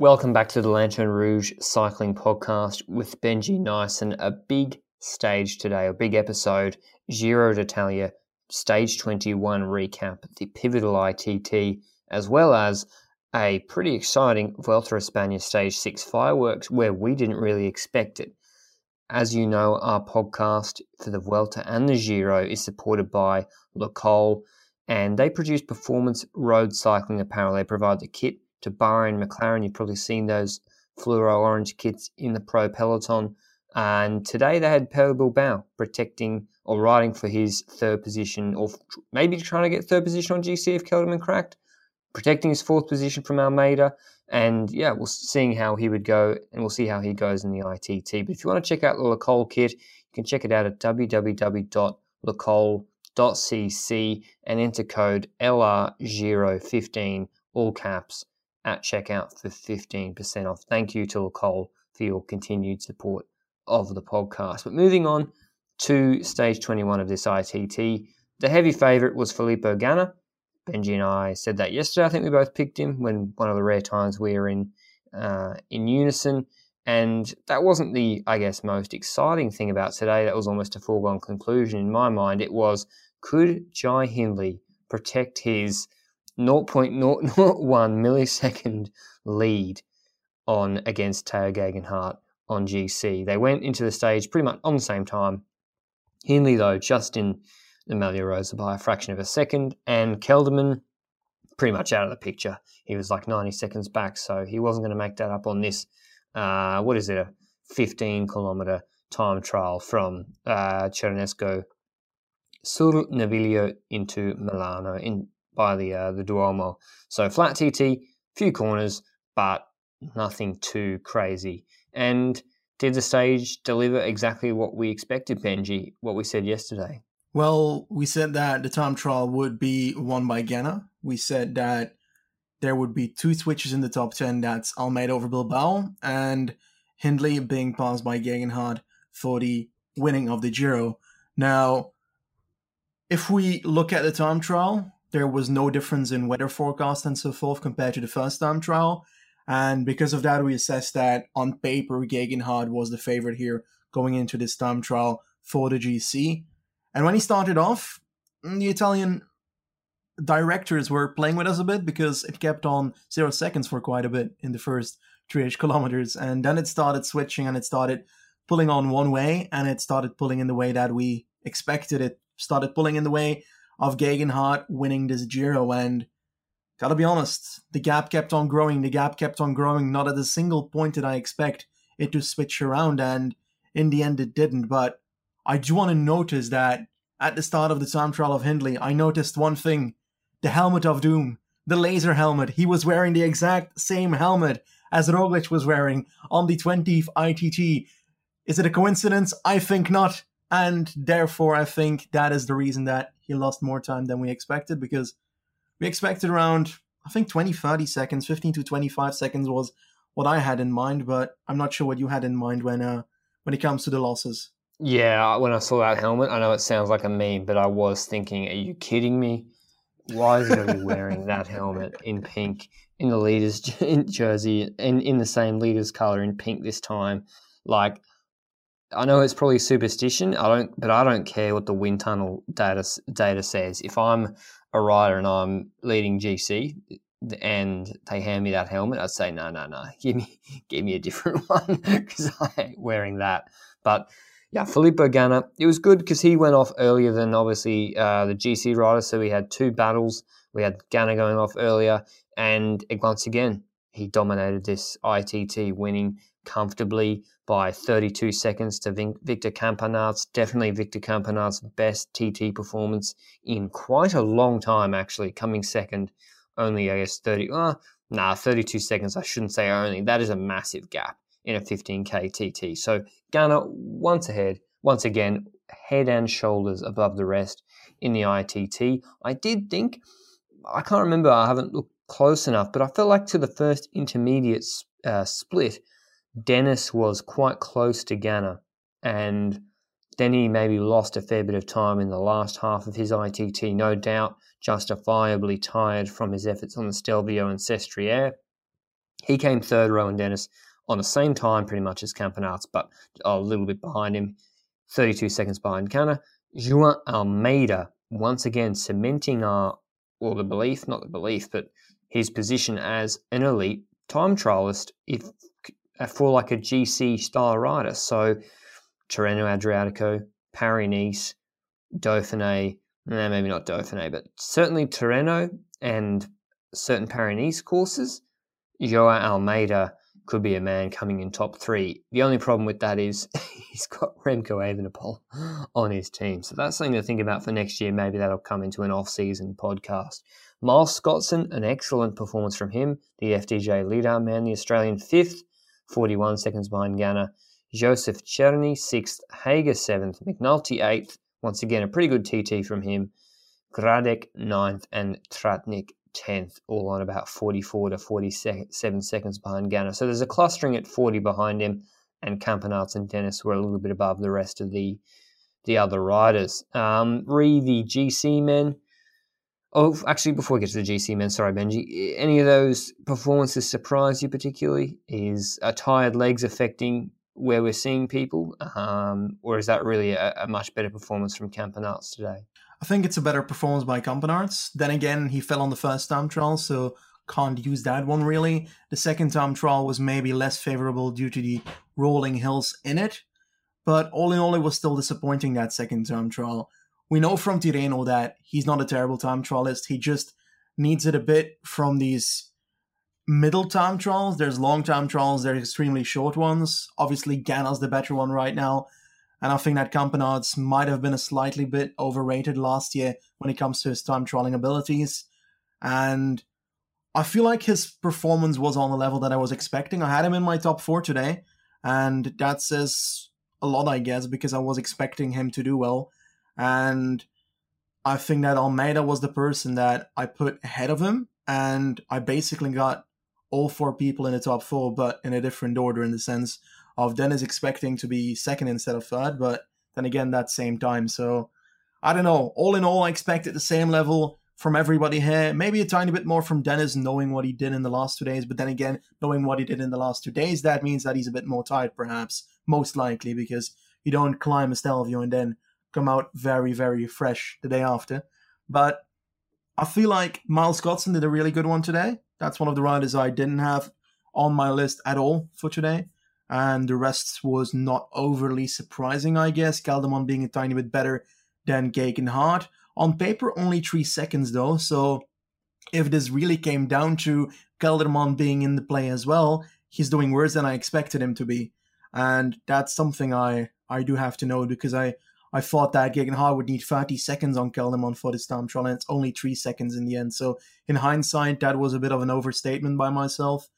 Welcome back to the Lanterne Rouge Cycling Podcast with Benji Naesen. A big stage today, a big episode, Giro d'Italia Stage 21 recap, the pivotal ITT, as well as a pretty exciting Vuelta a España Stage 6 fireworks where we didn't really expect it. As you know, our podcast for the Vuelta and the Giro is supported by Le and they produce performance road cycling apparel. They provide the kit to Bahrain McLaren. You've probably seen those fluoro orange kits in the pro peloton. And today they had Pello Bilbao protecting or riding for his third position, or maybe trying to get third position on GC if Kelderman cracked, protecting his fourth position from Almeida. And yeah, we'll seeing how he would go, and we'll see how he goes in the ITT. But if you want to check out the Le Col kit, you can check it out at www.lecol.cc and enter code LR015, all caps, at checkout for 15% off. Thank you to Le Col for your continued support of the podcast. But moving on to stage 21 of this ITT, the heavy favourite was Filippo Ganna. Benji and I said that yesterday. I think we both picked him when one of the rare times we were in uh, in unison. And that wasn't the, I guess, most exciting thing about today. That was almost a foregone conclusion in my mind. It was could Jai Hindley protect his 0.001 millisecond lead on against Tao Geoghegan Hart on GC. They went into the stage pretty much on the same time. Hindley, though, just in the Maglia Rosa by a fraction of a second, and Kelderman pretty much out of the picture. He was like 90 seconds back, so he wasn't going to make that up on this. Uh, what is it? A 15 kilometer time trial from uh, Cernusco sul Naviglio into Milano in by the uh, the Duomo. So flat TT, few corners, but nothing too crazy. And did the stage deliver exactly what we expected, Benji? What we said yesterday? Well, we said that the time trial would be won by Ganna. We said that there would be two switches in the top 10. That's Almeida over Bilbao and Hindley being passed by Geoghegan Hart for the winning of the Giro. Now, if we look at the time trial, there was no difference in weather forecast and so forth compared to the first time trial. And because of that, we assessed that on paper, Geoghegan Hart was the favorite here going into this time trial for the GC. And when he started off, mm, the Italian directors were playing with us a bit because it kept on zero seconds for quite a bit in the first 3 kilometers. And then it started switching and it started pulling on one way and it started pulling in the way that we expected it. Started pulling in the way of Geoghegan Hart winning this Giro. And gotta be honest, the gap kept on growing. The gap kept on growing. Not at a single point did I expect it to switch around. And in the end, it didn't. But I do want to notice that at the start of the time trial of Hindley, I noticed one thing the helmet of doom, the laser helmet. He was wearing the exact same helmet as Roglic was wearing on the 20th ITT. Is it a coincidence? I think not. And therefore, I think that is the reason that he lost more time than we expected because we expected around, I think, 20, 30 seconds, 15 to 25 seconds was what I had in mind, but I'm not sure what you had in mind when uh, when it comes to the losses. Yeah, when I saw that helmet, I know it sounds like a meme, but I was thinking, are you kidding me? Why is he going to be wearing that helmet in pink in the leaders' jersey and in the same leaders' color in pink this time? Like, I know it's probably superstition. I don't, but I don't care what the wind tunnel data data says. If I'm a rider and I'm leading GC and they hand me that helmet, I'd say no, no, no. Give me, give me a different one because I ain't wearing that. But yeah, Filippo Ganna, it was good because he went off earlier than obviously uh, the GC rider. So we had two battles. We had Ganna going off earlier, and once again he dominated this ITT, winning comfortably by 32 seconds to Victor Campenaerts. Definitely Victor Campenaerts' best TT performance in quite a long time, actually, coming second only, I guess, 30, uh, nah, 32 seconds. I shouldn't say only. That is a massive gap in a 15K TT. So Ganna once ahead, once again, head and shoulders above the rest in the ITT. I did think, I can't remember, I haven't looked close enough, but I felt like to the first intermediate uh, split, Dennis was quite close to Ganna, and he maybe lost a fair bit of time in the last half of his ITT, no doubt justifiably tired from his efforts on the Stelvio and Sestriere. He came third, Rohan Dennis, on the same time pretty much as Campenaerts, but a little bit behind him, 32 seconds behind Ganna. Juan Almeida, once again cementing our, well, the belief, not the belief, but his position as an elite time trialist if Uh, for like a GC style rider. So Tirreno Adriatico, Paris Nice, Dauphiné, maybe not Dauphiné, but certainly Tirreno and certain Paris Nice courses. Joao Almeida could be a man coming in top three. The only problem with that is he's got Remco Evenepoel on his team. So that's something to think about for next year. Maybe that'll come into an off-season podcast. Miles Scotson, an excellent performance from him. The FDJ leader man, the Australian fifth, 41 seconds behind Ganna. Josef Černý, sixth. Haga, seventh. McNulty, eighth. Once again, a pretty good TT from him. Gradek, ninth. And Tratnik, 10th, all on about 44 to 47 seconds behind Ganna. So there's a clustering at 40 behind him, and Campenaerts and Dennis were a little bit above the rest of the the other riders. Um, re the GC men. Oh, actually, before we get to the GC men, sorry, Benji. Any of those performances surprise you particularly? Is a tired legs affecting where we're seeing people, um, or is that really a, a much better performance from Campenaerts today? I think it's a better performance by Campenaerts. Then again, he fell on the first time trial, so can't use that one really. The second time trial was maybe less favorable due to the rolling hills in it, but all in all, it was still disappointing that second time trial. We know from Tirreno that he's not a terrible time trialist. He just needs it a bit from these middle time trials. There's long time trials, there's extremely short ones. Obviously, Ganna's the better one right now. And I think that Campenaerts might have been a slightly bit overrated last year when it comes to his time trialing abilities. And I feel like his performance was on the level that I was expecting. I had him in my top four today, and that says a lot, I guess, because I was expecting him to do well. And I think that Almeida was the person that I put ahead of him, and I basically got all four people in the top four, but in a different order in the sense of Dennis expecting to be second instead of third, but then again, that same time. So I don't know. All in all, I expected the same level from everybody here. Maybe a tiny bit more from Dennis, knowing what he did in the last two days. But then again, knowing what he did in the last two days, that means that he's a bit more tired, perhaps, most likely, because you don't climb a Stelvio and then come out very, very fresh the day after. But I feel like Miles Scotson did a really good one today. That's one of the riders I didn't have on my list at all for today and the rest was not overly surprising, I guess. Kelderman being a tiny bit better than Geoghegan Hart. On paper, only three seconds though, so if this really came down to Kelderman being in the play as well, he's doing worse than I expected him to be. And that's something I, I do have to know because I, I thought that Geoghegan Hart would need 30 seconds on Kelderman for this time trial, and it's only three seconds in the end. So, in hindsight, that was a bit of an overstatement by myself.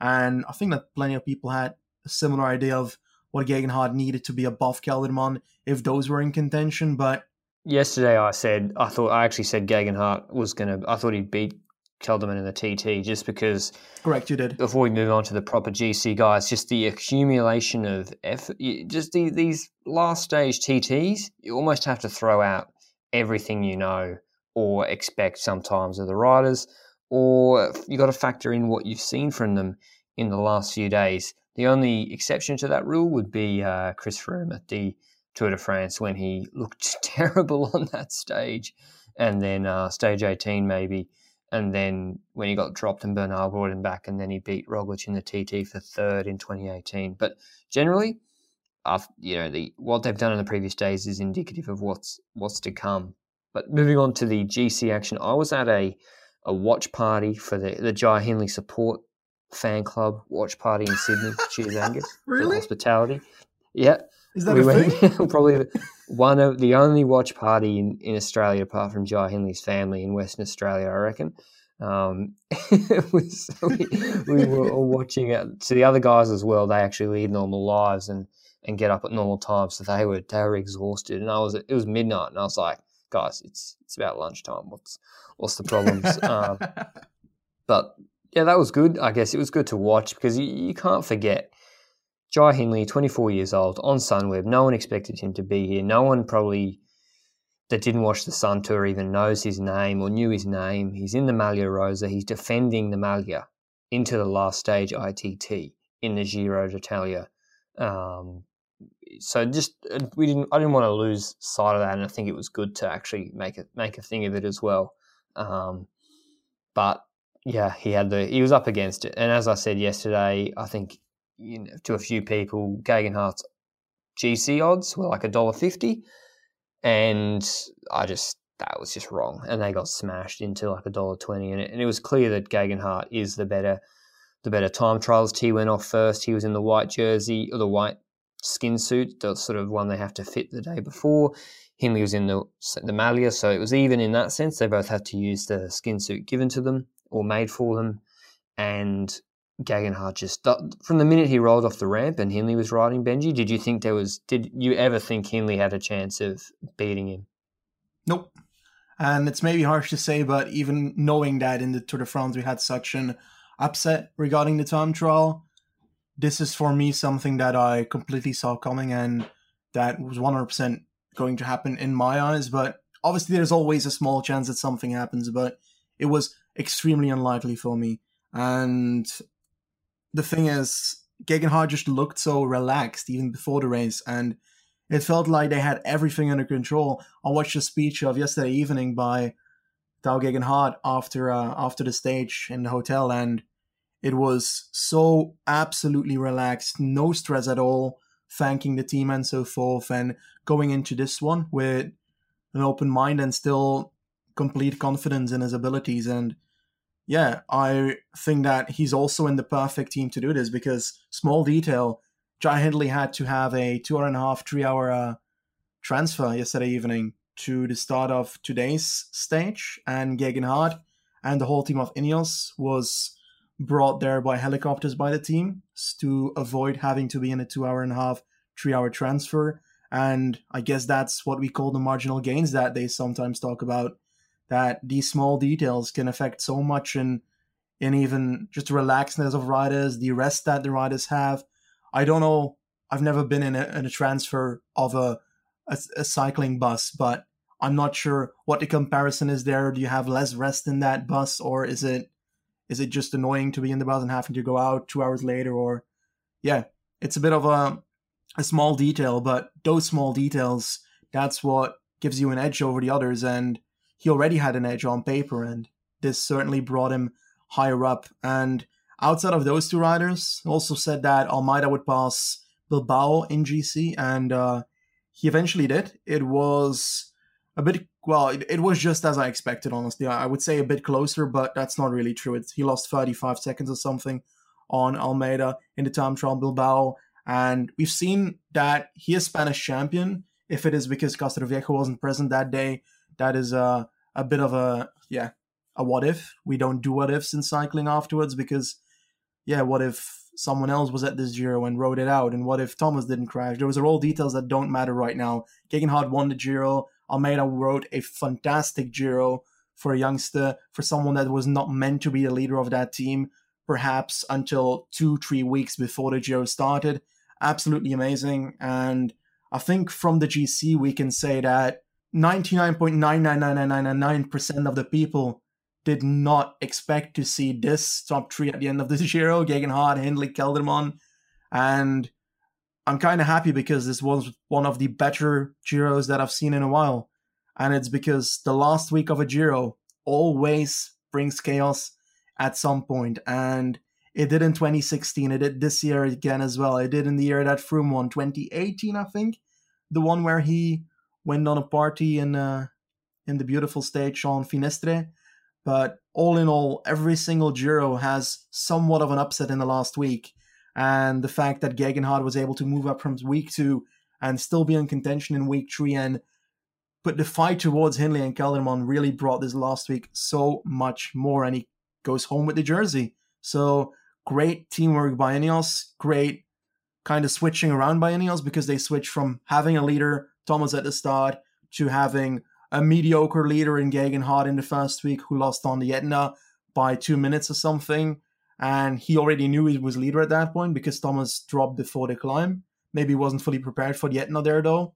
And I think that plenty of people had a similar idea of what Geoghegan Hart needed to be above Kelderman if those were in contention. But yesterday, I said I thought I actually said Geoghegan Hart was going to. I thought he'd beat Kelderman in the TT just because. Correct, you did. Before we move on to the proper GC guys, just the accumulation of effort, just the, these last stage TTs, you almost have to throw out everything you know or expect sometimes of the riders, or you got to factor in what you've seen from them in the last few days. The only exception to that rule would be uh, Chris Froome at the Tour de France when he looked terrible on that stage, and then uh, stage 18 maybe, and then when he got dropped and Bernal brought him back, and then he beat Roglic in the TT for third in 2018. But generally, you know, the what they've done in the previous days is indicative of what's what's to come. But moving on to the GC action, I was at a a watch party for the the Jai Hindley support fan club watch party in Sydney. Cheers, Angus. Really? hospitality. Yeah. Is that we a went thing? probably one of the only watch party in, in Australia apart from Jai Hindley's family in Western Australia, I reckon. Um, was, we, we were all watching it. So the other guys as well, they actually lead normal lives and, and get up at normal times. So they were they were exhausted, and I was it was midnight, and I was like, guys, it's it's about lunchtime. What's what's the problems? um, but yeah, that was good. I guess it was good to watch because you, you can't forget Jai Hindley, 24 years old, on Sunweb. No one expected him to be here. No one probably that didn't watch the Sun Tour even knows his name or knew his name. He's in the Maglia Rosa. He's defending the Maglia into the last stage ITT in the Giro d'Italia. Um, so just uh, we didn't. I didn't want to lose sight of that, and I think it was good to actually make it make a thing of it as well. Um, but yeah, he had the he was up against it, and as I said yesterday, I think you know, to a few people, Geoghegan Hart's GC odds were like a dollar fifty, and I just that was just wrong, and they got smashed into like a dollar twenty, and it, and it was clear that Geoghegan Hart is the better the better time trials. T went off first. He was in the white jersey or the white skin suit, the sort of one they have to fit the day before. Hindley was in the the Maglia, so it was even in that sense. They both had to use the skin suit given to them or made for them, and Geoghegan Hart just from the minute he rolled off the ramp and Hindley was riding Benji. Did you think there was? Did you ever think Hindley had a chance of beating him? Nope. And it's maybe harsh to say, but even knowing that in the Tour de France we had such an upset regarding the time trial, this is for me something that I completely saw coming and that was 100% going to happen in my eyes. But obviously, there's always a small chance that something happens, but it was extremely unlikely for me. And the thing is, Geoghegan Hart just looked so relaxed even before the race, and it felt like they had everything under control. I watched a speech of yesterday evening by Tao Geoghegan Hart after uh, after the stage in the hotel, and it was so absolutely relaxed, no stress at all, thanking the team and so forth, and going into this one with an open mind and still complete confidence in his abilities. And yeah, I think that he's also in the perfect team to do this because small detail, Jai Hindley had to have a two and a half, three hour uh, transfer yesterday evening to the start of today's stage, and Geoghegan Hart and the whole team of Ineos was brought there by helicopters by the team to avoid having to be in a two hour and a half, three hour transfer. And I guess that's what we call the marginal gains that they sometimes talk about. That these small details can affect so much in in even just the relaxedness of riders, the rest that the riders have. I don't know. I've never been in a, in a transfer of a, a a cycling bus, but I'm not sure what the comparison is there. Do you have less rest in that bus, or is it is it just annoying to be in the bus and having to go out two hours later? Or, yeah, it's a bit of a, a small detail, but those small details, that's what gives you an edge over the others. And he already had an edge on paper, and this certainly brought him higher up. And outside of those two riders, also said that Almeida would pass Bilbao in GC, and uh, he eventually did. It was a bit well, it, it, was just as I expected, honestly. I, I, would say a bit closer, but that's not really true. It's, he lost 35 seconds or something on Almeida in the time trial Bilbao. And we've seen that he is Spanish champion. If it is because Castroviejo wasn't present that day, that is a, a bit of a, yeah, a what if. We don't do what ifs in cycling afterwards because, yeah, what if someone else was at this Giro and rode it out? And what if Thomas didn't crash? Those are all details that don't matter right now. Geoghegan Hart won the Giro. Almeida wrote a fantastic Giro for a youngster, for someone that was not meant to be the leader of that team, perhaps until two, three weeks before the Giro started. Absolutely amazing. And I think from the GC, we can say that 99.99999% of the people did not expect to see this top three at the end of the Giro Geoghegan Hart, Hindley, Kelderman. And I'm kind of happy because this was one of the better Giros that I've seen in a while. And it's because the last week of a Giro always brings chaos at some point. And it did in 2016. It did this year again as well. It did in the year that Froome won, 2018, I think. The one where he went on a party in uh, in the beautiful state Jean Finestre. But all in all, every single Giro has somewhat of an upset in the last week. And the fact that Geoghegan Hart was able to move up from week two and still be in contention in week three and put the fight towards Hindley and Kelderman really brought this last week so much more. And he goes home with the jersey. So great teamwork by Ineos. Great kind of switching around by Ineos because they switch from having a leader, Thomas at the start, to having a mediocre leader in Geoghegan Hart in the first week who lost on the Etna by two minutes or something. And he already knew he was leader at that point because Thomas dropped before the climb. Maybe wasn't fully prepared for the Etna there though.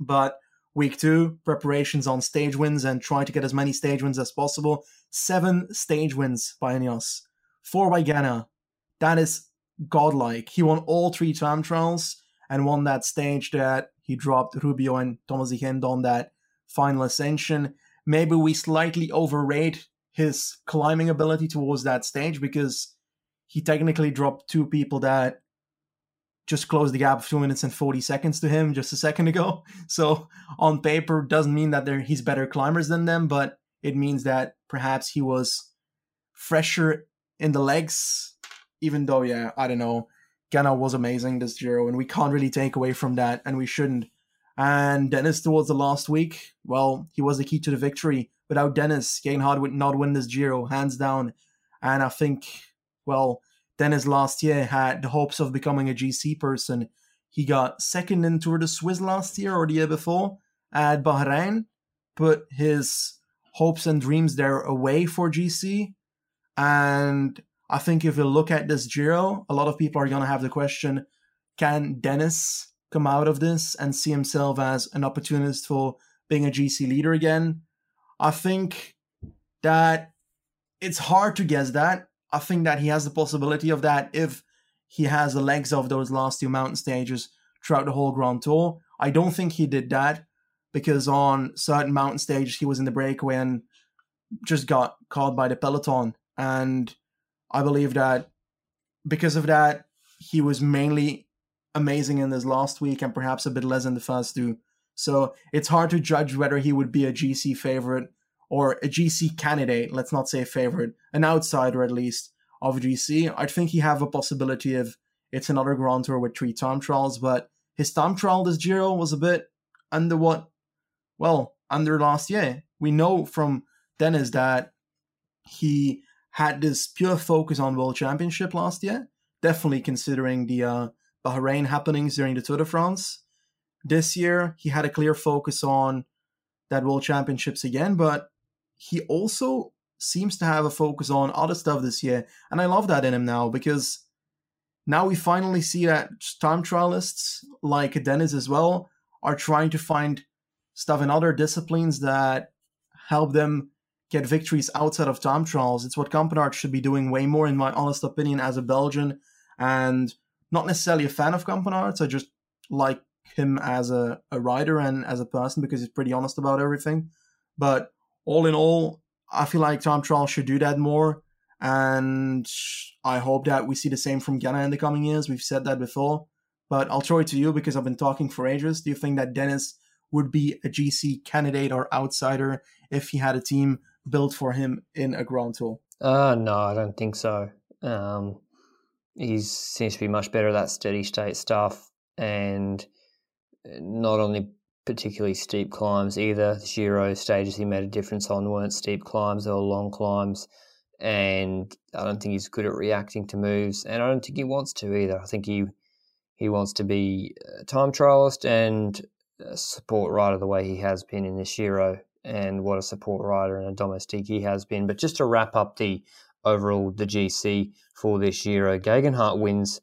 But week two, preparations on stage wins and trying to get as many stage wins as possible. Seven stage wins by Ineos. Four by Ganna. That is godlike. He won all three time trials and won that stage that he dropped Rubio and Thomas Hind on that final ascension. Maybe we slightly overrate his climbing ability towards that stage because he technically dropped two people that just closed the gap of two minutes and 40 seconds to him just a second ago. So on paper, doesn't mean that he's better climbers than them, but it means that perhaps he was fresher in the legs, even though, yeah, I don't know. Ganna was amazing this Giro, and we can't really take away from that, and we shouldn't. And Dennis towards the last week, well, he was the key to the victory. Without Dennis, Geoghegan Hart would not win this Giro, hands down. And I think, well, Dennis last year had the hopes of becoming a GC person. He got second in Tour de Suisse last year or the year before at Bahrain, put his hopes and dreams there away for GC. And I think if you look at this Giro, a lot of people are going to have the question can Dennis come out of this and see himself as an opportunist for being a GC leader again? I think that it's hard to guess that. I think that he has the possibility of that if he has the legs of those last two mountain stages throughout the whole Grand Tour. I don't think he did that because on certain mountain stages he was in the breakaway and just got caught by the peloton. And I believe that because of that, he was mainly amazing in this last week and perhaps a bit less in the first two. So it's hard to judge whether he would be a GC favorite or a GC candidate, let's not say favorite, an outsider at least of GC. I think he have a possibility of it's another Grand Tour with three time trials, but his time trial this Giro was a bit under what, well, under last year. We know from Dennis that he had this pure focus on World Championship last year, definitely considering the uh, Bahrain happenings during the Tour de France. This year, he had a clear focus on that World Championships again, but he also seems to have a focus on other stuff this year. And I love that in him now because now we finally see that time trialists like Dennis as well are trying to find stuff in other disciplines that help them get victories outside of time trials. It's what Campenaerts should be doing way more, in my honest opinion, as a Belgian, and not necessarily a fan of Campenaerts. I just like him as a, a rider and as a person because he's pretty honest about everything. But all in all, I feel like Time Trial should do that more. And I hope that we see the same from Ganna in the coming years. We've said that before. But I'll throw it to you because I've been talking for ages. Do you think that Dennis would be a GC candidate or outsider if he had a team built for him in a Grand Tour? Uh, no, I don't think so. Um, he seems to be much better at that steady state stuff and not only particularly steep climbs either. The Giro stages he made a difference on weren't steep climbs, they were long climbs. And I don't think he's good at reacting to moves, and I don't think he wants to either. I think he he wants to be a time trialist and support rider the way he has been in this Giro and what a support rider and a domestique he has been. But just to wrap up the overall the GC for this year, uh, Geoghegan Hart wins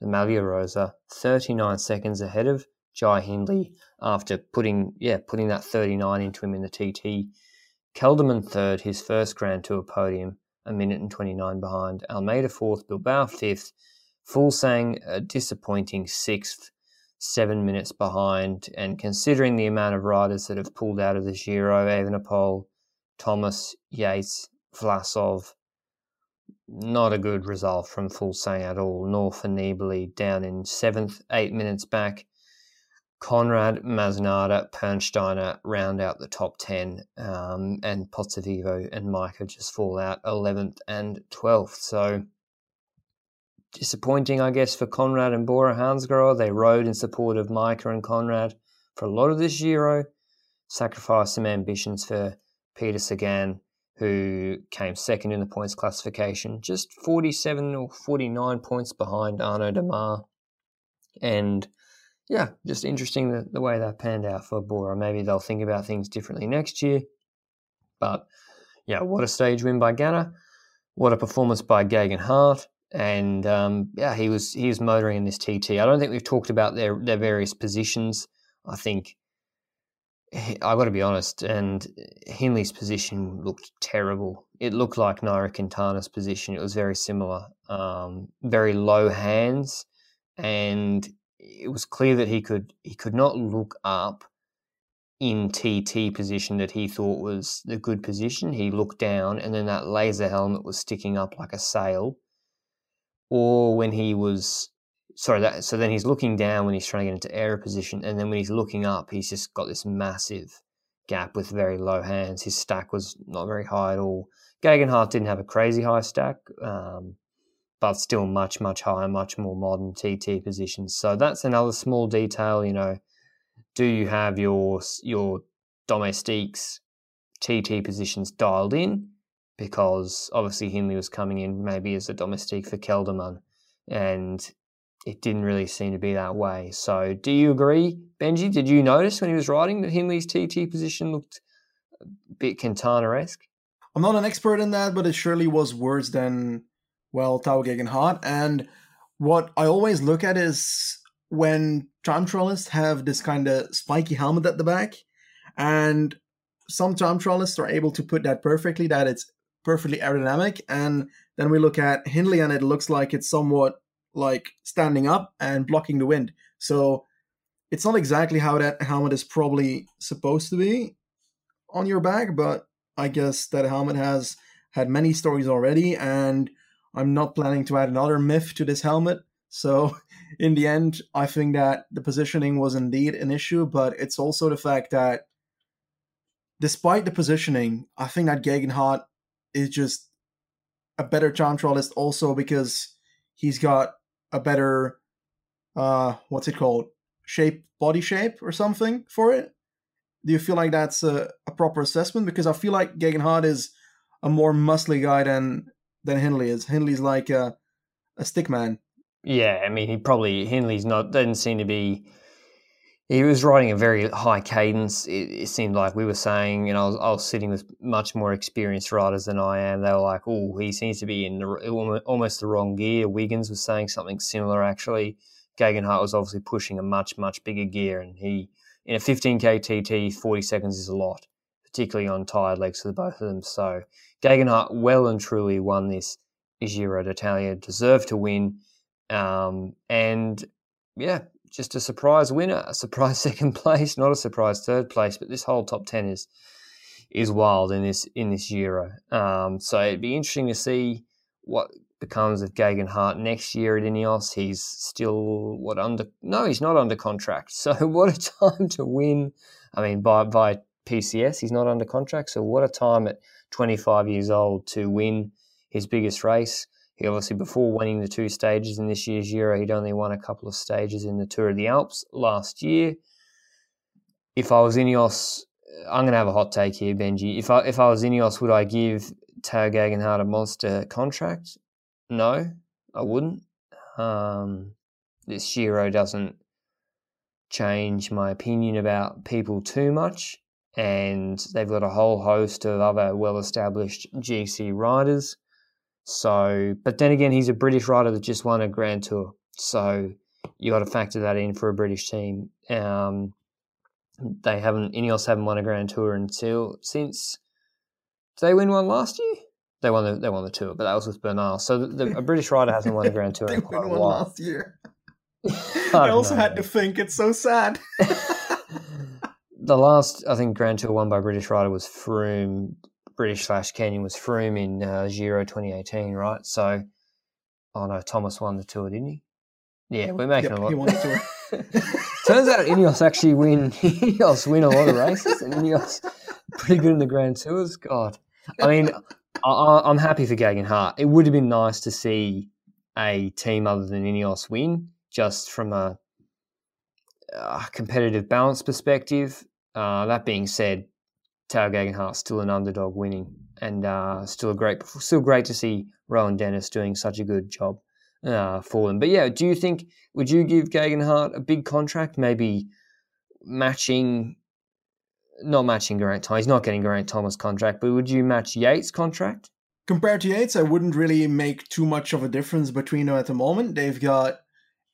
the Maglia Rosa 39 seconds ahead of Jai Hindley after putting yeah putting that 39 into him in the TT. Kelderman third, his first Grand Tour podium, a minute and 29 behind. Almeida fourth, Bilbao fifth. Fuglsang a disappointing sixth seven minutes behind. And considering the amount of riders that have pulled out of the Giro, Evenepoel, Thomas, Yates, Vlasov, not a good result from Fuglsang at all, nor for Nibali down in seventh, eight minutes back. Konrad, Masnada, Pernsteiner round out the top 10, um, and Pozzovivo and Majka just fall out 11th and 12th. So disappointing, I guess, for Konrad and Bora Hansgrohe. They rode in support of Majka and Konrad for a lot of this Giro, sacrificed some ambitions for Peter Sagan, who came second in the points classification, just 47 or 49 points behind Arnaud Démare. And yeah, just interesting the, the way that panned out for Bora. Maybe they'll think about things differently next year. But yeah, what a stage win by Ganna. What a performance by Geoghegan Hart. And um, yeah, he was he was motoring in this TT. I don't think we've talked about their their various positions. I think I got to be honest, and Hindley's position looked terrible. It looked like Nairo Quintana's position. It was very similar, um, very low hands, and it was clear that he could he could not look up in TT position that he thought was the good position. He looked down, and then that laser helmet was sticking up like a sail. Or when he was sorry, that, so then he's looking down when he's trying to get into aero position, and then when he's looking up, he's just got this massive gap with very low hands. His stack was not very high at all. Geoghegan Hart didn't have a crazy high stack, um, but still much, much higher, much more modern TT positions. So that's another small detail. You know, do you have your your domestiques TT positions dialed in? Because obviously Hindley was coming in maybe as a domestique for Kelderman, and it didn't really seem to be that way. So, do you agree, Benji? Did you notice when he was riding that Hindley's TT position looked a bit Quintana esque? I'm not an expert in that, but it surely was worse than, well, Geoghegan Hart. And what I always look at is when time trialists have this kind of spiky helmet at the back, and some time trialists are able to put that perfectly, that it's perfectly aerodynamic. And then we look at Hindley, and it looks like it's somewhat like standing up and blocking the wind. So it's not exactly how that helmet is probably supposed to be on your back, but I guess that helmet has had many stories already, and I'm not planning to add another myth to this helmet. So, in the end, I think that the positioning was indeed an issue, but it's also the fact that despite the positioning, I think that Geoghegan Hart is just a better time trialist also because he's got a better uh what's it called? Shape body shape or something for it? Do you feel like that's a, a proper assessment? Because i feel like Geoghegan Hart is a more muscly guy than than hindley is. Hindley's like a, a stick man. Yeah i mean he probably hindley's not doesn't seem to be he was riding a very high cadence. It, it, seemed like we were saying, and I was, I was sitting with much more experienced riders than I am. They were like, "Oh, he seems to be in the, almost the wrong gear." Wiggins was saying something similar. Actually, Geoghegan Hart was obviously pushing a much much bigger gear, and he in a 15k TT, 40 seconds is a lot, particularly on tired legs for the both of them. So Geoghegan Hart well and truly won this Giro d'Italia, deserved to win, um, and yeah, just a surprise winner, a surprise second place, not a surprise third place, but this whole top ten is is wild in this in this Giro. Um, so it'd be interesting to see what becomes of Geoghegan Hart next year at Ineos. He's still what under no, he's not under contract. So what a time to win. I mean, by by PCS, he's not under contract. So what a time at 25 years old to win his biggest race. He obviously, before winning the two stages in this year's Giro, he'd only won a couple of stages in the Tour of the Alps last year. If I was Ineos, I'm going to have a hot take here, Benji. If I if I was Ineos, would I give Tao Geoghegan a monster contract? No, I wouldn't. Um, this Giro doesn't change my opinion about people too much, and they've got a whole host of other well-established GC riders so, but then again, he's a British rider that just won a Grand Tour. So you got to factor that in for a British team. Um, they haven't, Ineos haven't won a Grand Tour until since. Did they win one last year? They won the they won the tour, but that was with Bernal. So the, the, a British rider hasn't won a Grand Tour. they in quite won one last year. I, I also know. had to think it's so sad. the last I think Grand Tour won by British rider was Froome British slash Kenyan was Froome in uh, Giro 2018, right? So, oh no, Thomas won the tour, didn't he? Yeah, we're making yep, a lot. He won the tour. Turns out Ineos actually win. Ineos win a lot of races, and Ineos pretty good in the Grand Tours. God, I mean, I, am happy for Geoghegan Hart. It would have been nice to see a team other than Ineos win, just from a, a competitive balance perspective. Uh, that being said, Tao Hart still an underdog winning, and uh, still a great, still great to see Rohan Dennis doing such a good job uh, for them. But yeah, do you think would you give Geoghegan Hart a big contract, maybe matching? Not matching Geraint Thomas. He's not getting Geraint Thomas contract, but would you match Yates' contract? Compared to Yates, I wouldn't really make too much of a difference between them at the moment. They've got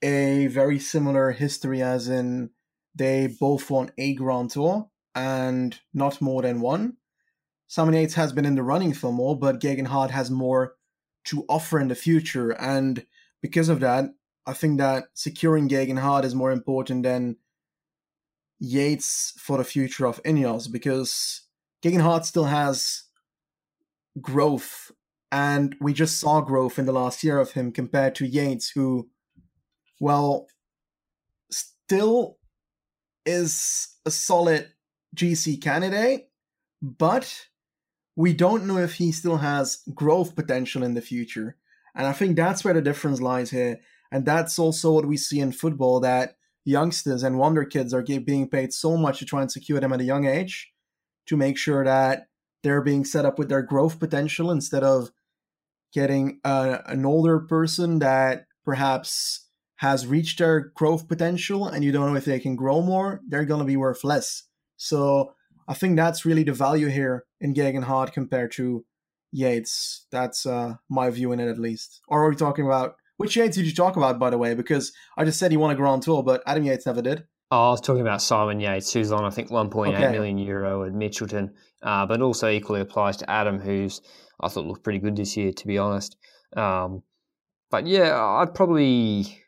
a very similar history, as in they both won a Grand Tour and not more than one. Simon Yates has been in the running for more, but Geoghegan Hart has more to offer in the future. And because of that, I think that securing Geoghegan Hart is more important than Yates for the future of Ineos because Geoghegan Hart still has growth, and we just saw growth in the last year of him compared to Yates, who, well, still is a solid GC candidate, but we don't know if he still has growth potential in the future. And I think that's where the difference lies here. And that's also what we see in football that youngsters and wonder kids are being paid so much to try and secure them at a young age to make sure that they're being set up with their growth potential instead of getting a, an older person that perhaps has reached their growth potential and you don't know if they can grow more, they're going to be worth less. So I think that's really the value here in Geoghegan Hart compared to Yates. That's uh, my view in it, at least. Or are we talking about which Yates did you talk about, by the way? Because I just said he won a Grand Tour, but Adam Yates never did. Oh, I was talking about Simon Yates, who's on I think 1.8 okay. million euro at Mitchelton, uh, but also equally applies to Adam, who's I thought looked pretty good this year, to be honest. Um, but yeah, I'd probably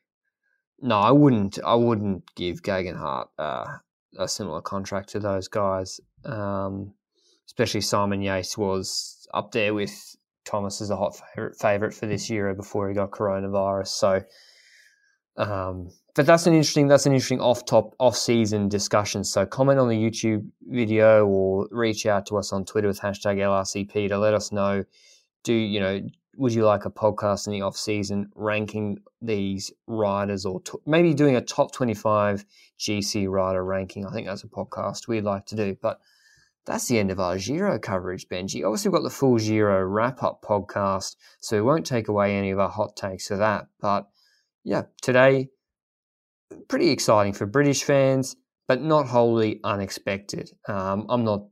no, I wouldn't. I wouldn't give Geoghegan Hart uh, a similar contract to those guys. Um, especially Simon Yates was up there with Thomas as a hot favorite, favorite for this year before he got coronavirus. So, um, but that's an interesting that's an interesting off top off season discussion. So comment on the YouTube video or reach out to us on Twitter with hashtag LRCP to let us know. Do you know? Would you like a podcast in the off season ranking these riders or t- maybe doing a top twenty five GC rider ranking? I think that's a podcast we'd like to do, but that's the end of our Giro coverage, Benji. Obviously, we've got the full Giro wrap up podcast, so we won't take away any of our hot takes for that. But yeah, today, pretty exciting for British fans, but not wholly unexpected. Um, I'm not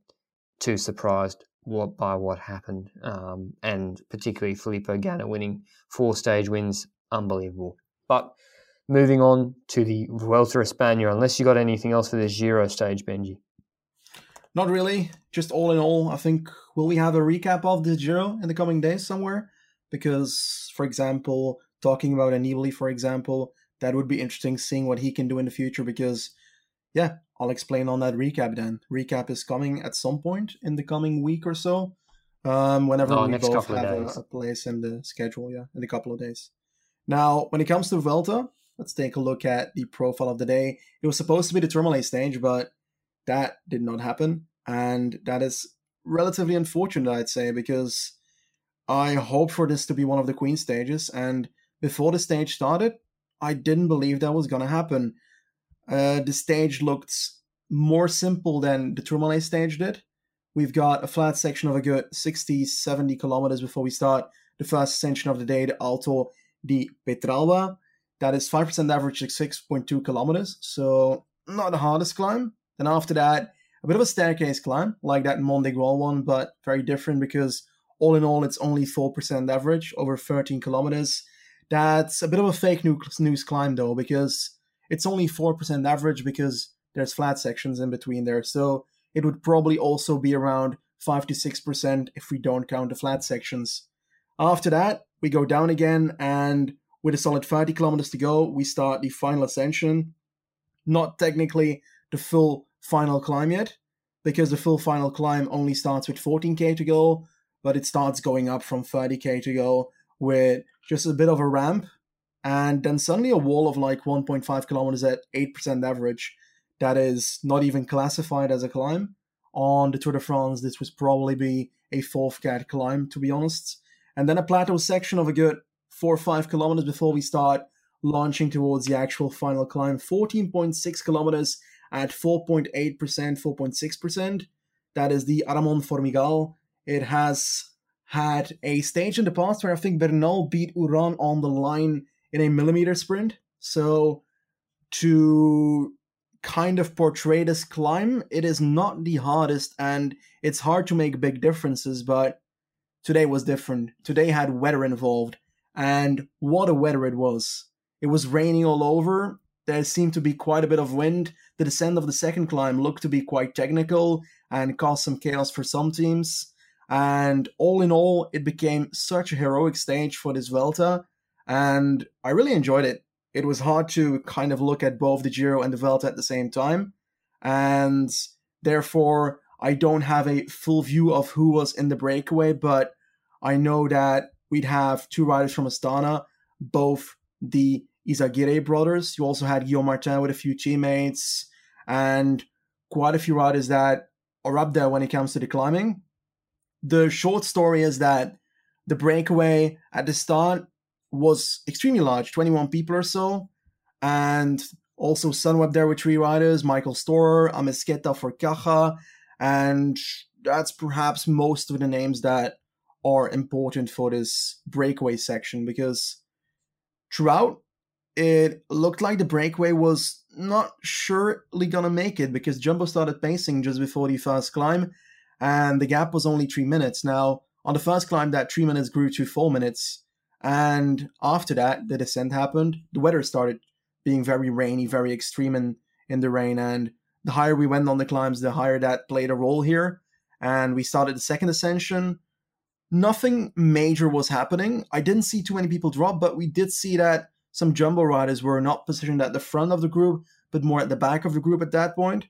too surprised what, by what happened, um, and particularly Filippo Ganna winning four stage wins, unbelievable. But moving on to the Vuelta a España, unless you got anything else for this Giro stage, Benji. Not really. Just all in all, I think will we have a recap of the Giro in the coming days somewhere? Because, for example, talking about Nibali, for example, that would be interesting seeing what he can do in the future. Because, yeah, I'll explain on that recap then. Recap is coming at some point in the coming week or so. Um, whenever no, we both have a, a, place in the schedule, yeah, in a couple of days. Now, when it comes to Vuelta, let's take a look at the profile of the day. It was supposed to be the Tourmalet stage, but that did not happen. And that is relatively unfortunate, I'd say, because I hope for this to be one of the Queen stages. And before the stage started, I didn't believe that was going to happen. Uh, the stage looked more simple than the Tourmalet stage did. We've got a flat section of a good 60, 70 kilometers before we start the first ascension of the day, the Alto di Petralba. That is 5% average, 6.2 kilometers. So, not the hardest climb. Then after that, a bit of a staircase climb, like that Mont des Grands one, but very different because all in all, it's only 4% average over 13 kilometers. That's a bit of a fake news climb though, because it's only 4% average because there's flat sections in between there. So it would probably also be around 5 to 6% if we don't count the flat sections. After that, we go down again, and with a solid 30 kilometers to go, we start the final ascension. Not technically the full final climb yet because the full final climb only starts with 14k to go, but it starts going up from 30k to go with just a bit of a ramp and then suddenly a wall of like 1.5 kilometers at 8% average that is not even classified as a climb. On the Tour de France, this would probably be a fourth cat climb, to be honest. And then a plateau section of a good four or five kilometers before we start launching towards the actual final climb. 14.6 kilometers at 4.8%, 4.6%. That is the Aramon Formigal. It has had a stage in the past where I think Bernal beat Uran on the line in a millimeter sprint. So to kind of portray this climb, it is not the hardest and it's hard to make big differences, but today was different. Today had weather involved, and what a weather it was. It was raining all over. There seemed to be quite a bit of wind. The descent of the second climb looked to be quite technical and caused some chaos for some teams. And all in all, it became such a heroic stage for this Vuelta, and I really enjoyed it. It was hard to kind of look at both the Giro and the Vuelta at the same time, and therefore I don't have a full view of who was in the breakaway, but I know that we'd have two riders from Astana, both the Izagirre brothers. You also had Guillaume Martin with a few teammates, and quite a few riders that are up there when it comes to the climbing the short story is that the breakaway at the start was extremely large 21 people or so and also sunweb there with three riders michael storer amesqueta for caja and that's perhaps most of the names that are important for this breakaway section because throughout it looked like the breakaway was not surely gonna make it because jumbo started pacing just before the first climb and the gap was only three minutes. Now, on the first climb, that three minutes grew to four minutes, and after that, the descent happened. The weather started being very rainy, very extreme in, in the rain, and the higher we went on the climbs, the higher that played a role here. And we started the second ascension. Nothing major was happening. I didn't see too many people drop, but we did see that some jumbo riders were not positioned at the front of the group, but more at the back of the group at that point.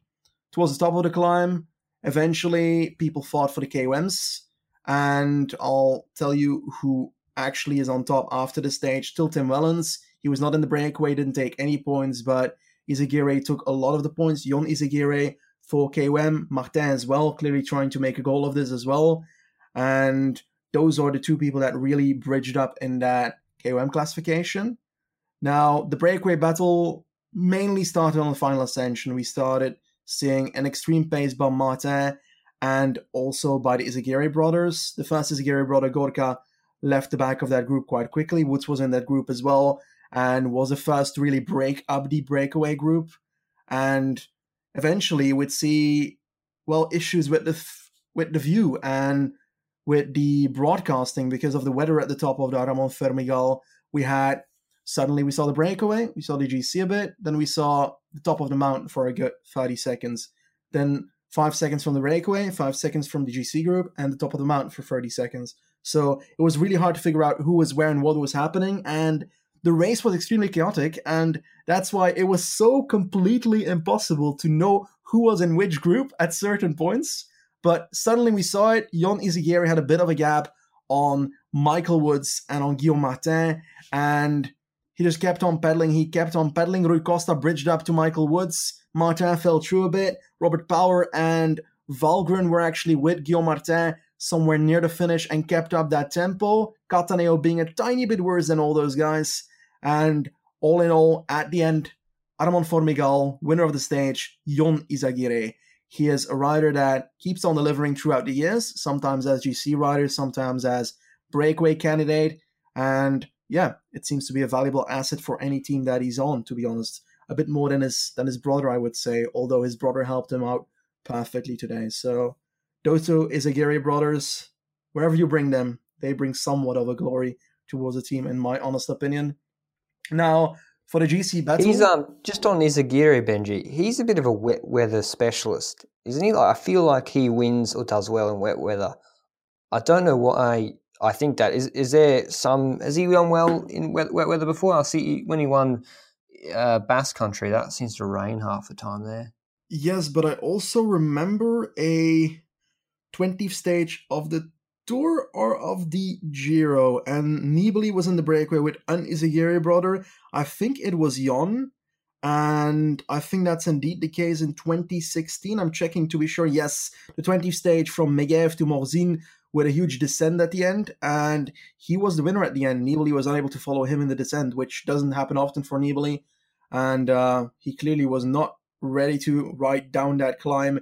Towards the top of the climb, Eventually, people fought for the KOMs, and I'll tell you who actually is on top after the stage. Still Tim Wellens. He was not in the breakaway, didn't take any points, but Izagirre took a lot of the points. Yon Izagirre for KOM, Martin as well, clearly trying to make a goal of this as well. And those are the two people that really bridged up in that KOM classification. Now, the breakaway battle mainly started on the final ascension. We started seeing an extreme pace by Martin and also by the Izagirre brothers. The first Izagirre brother, Gorka, left the back of that group quite quickly. Woods was in that group as well and was the first to really break up the breakaway group. And eventually we'd see, well, issues with the, with the view and with the broadcasting because of the weather at the top of the Aramon Formigal. We had Suddenly, we saw the breakaway, we saw the GC a bit, then we saw the top of the mountain for a good 30 seconds. Then five seconds from the breakaway, five seconds from the GC group, and the top of the mountain for 30 seconds. So it was really hard to figure out who was where and what was happening. And the race was extremely chaotic, and that's why it was so completely impossible to know who was in which group at certain points. But suddenly we saw it. Yon Izagirre had a bit of a gap on Michael Woods and on Guillaume Martin, and he just kept on pedaling. He kept on pedaling. Rui Costa bridged up to Michael Woods. Martin fell through a bit. Robert Power and Valgren were actually with Guillaume Martin somewhere near the finish and kept up that tempo. Cattaneo being a tiny bit worse than all those guys. And all in all, at the end, Aramon Formigal, winner of the stage, Yon Izagirre. He is a rider that keeps on delivering throughout the years, sometimes as GC rider, sometimes as breakaway candidate. And yeah, it seems to be a valuable asset for any team that he's on. To be honest, a bit more than his than his brother, I would say. Although his brother helped him out perfectly today. So those two Izagirre brothers, wherever you bring them, they bring somewhat of a glory towards the team, in my honest opinion. Now, for the GC battle, he's um just on Izagirre, Benji. He's a bit of a wet weather specialist, isn't he? Like I feel like he wins or does well in wet weather. I don't know why I think that is is there some has he done well in wet, wet weather before? I see when he won uh, Basque Country, that seems to rain half the time there. Yes, but I also remember a 20th stage of the Tour or of the Giro? And Nibali was in the breakaway with an Izagirre brother. I think it was Jon. And I think that's indeed the case in 2016. I'm checking to be sure. Yes, the 20th stage from Megève to Morzine with a huge descent at the end, and he was the winner at the end. Nibali was unable to follow him in the descent, which doesn't happen often for Nibali, and uh, he clearly was not ready to ride down that climb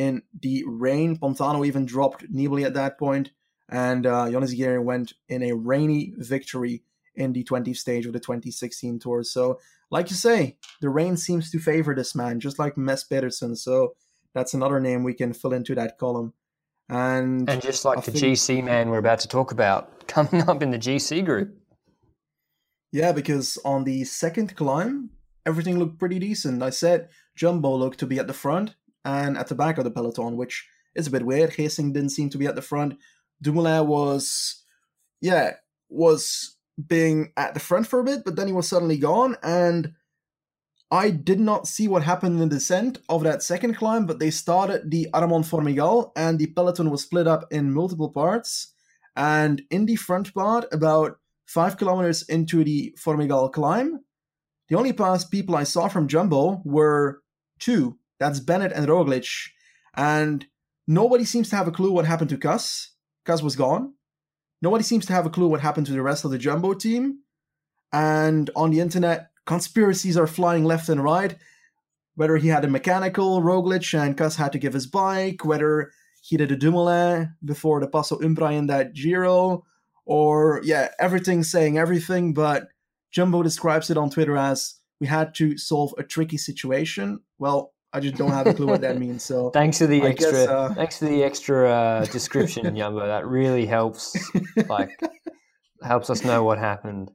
in the rain. Pantano even dropped Nibali at that point, and uh, Jonas Izagirre went in a rainy victory in the 20th stage of the 2016 Tour. So, like you say, the rain seems to favor this man, just like Mads Pedersen. So that's another name we can fill into that column. And, and just like I the think, GC man we're about to talk about coming up in the GC group. Yeah, because on the second climb, everything looked pretty decent. I said Jumbo looked to be at the front and at the back of the peloton, which is a bit weird. Gesink didn't seem to be at the front. Dumoulin was, yeah, was being at the front for a bit, but then he was suddenly gone. And I did not see what happened in the descent of that second climb, but they started the Aramon Formigal and the peloton was split up in multiple parts. And in the front part, about five kilometers into the Formigal climb, the only past people I saw from Jumbo were two. That's Bennett and Roglic. And nobody seems to have a clue what happened to Kuss. Kuss was gone. Nobody seems to have a clue what happened to the rest of the Jumbo team. And on the internet, conspiracies are flying left and right. Whether he had a mechanical Roglic and Kuss had to give his bike, whether he did a Dumoulin before the Passo Umbrail in that Giro, or yeah, everything saying everything. But Jumbo describes it on Twitter as we had to solve a tricky situation. Well, I just don't have a clue what that means. So thanks for the I extra, guess, uh... thanks for the extra uh, description, Jumbo. That really helps. Like helps us know what happened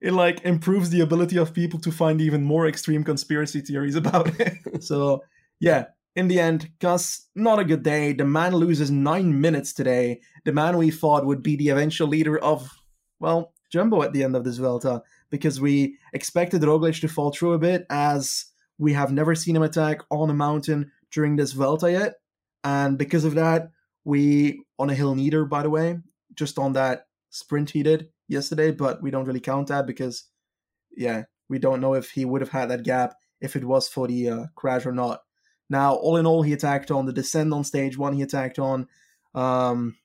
it like improves the ability of people to find even more extreme conspiracy theories about it. so yeah, in the end, Kuss, not a good day. The man loses nine minutes today. The man we thought would be the eventual leader of, well, Jumbo at the end of this Vuelta, because we expected Roglic to fall through a bit, as we have never seen him attack on a mountain during this Vuelta yet. And because of that, we, on a hill neither, by the way, just on that sprint he did, yesterday, but we don't really count that because, yeah, we don't know if he would have had that gap if it was for the uh, crash or not. Now, all in all, he attacked on the descent on stage one. He attacked on, um,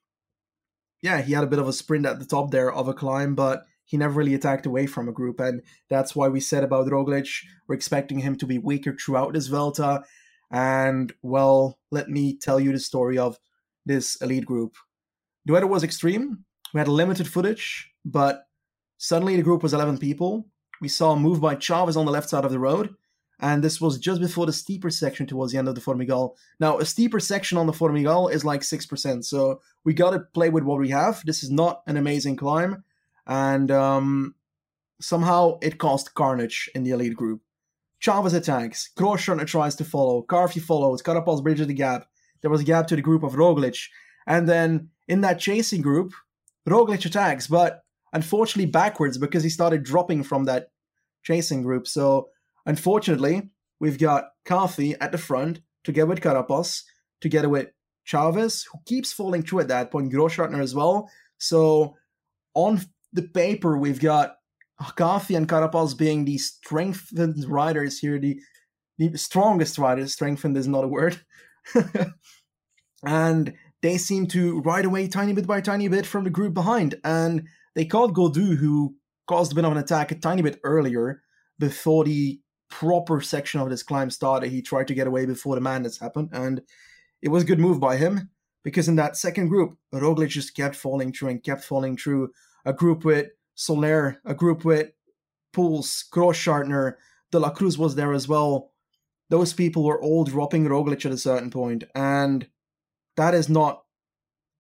yeah, he had a bit of a sprint at the top there of a climb, but he never really attacked away from a group, and that's why we said about Roglic, we're expecting him to be weaker throughout this Vuelta. And well, let me tell you the story of this elite group. The weather was extreme. We had limited footage, but suddenly the group was 11 people. We saw a move by Chavez on the left side of the road, and this was just before the steeper section towards the end of the Formigal. Now, a steeper section on the Formigal is like 6%, so we got to play with what we have. This is not an amazing climb, and um, somehow it caused carnage in the elite group. Chavez attacks, Grosjean tries to follow, Carthy follows, Carapaz bridges the gap. There was a gap to the group of Roglic, and then in that chasing group, Roglic attacks, but unfortunately backwards because he started dropping from that chasing group. So unfortunately, we've got Carthy at the front together with Carapaz, together with Chavez, who keeps falling through at that point, Grossschartner as well. So on the paper, we've got Carthy and Carapaz being the strengthened riders here, the, the strongest riders. Strengthened is not a word. and they seem to ride away tiny bit by tiny bit from the group behind. And they caught Gaudu, who caused a bit of an attack a tiny bit earlier before the proper section of this climb started. He tried to get away before the madness happened, and it was a good move by him because in that second group, Roglic just kept falling through and kept falling through. A group with Soler, a group with Poels, Grossschartner, De La Cruz was there as well. Those people were all dropping Roglic at a certain point, and that is not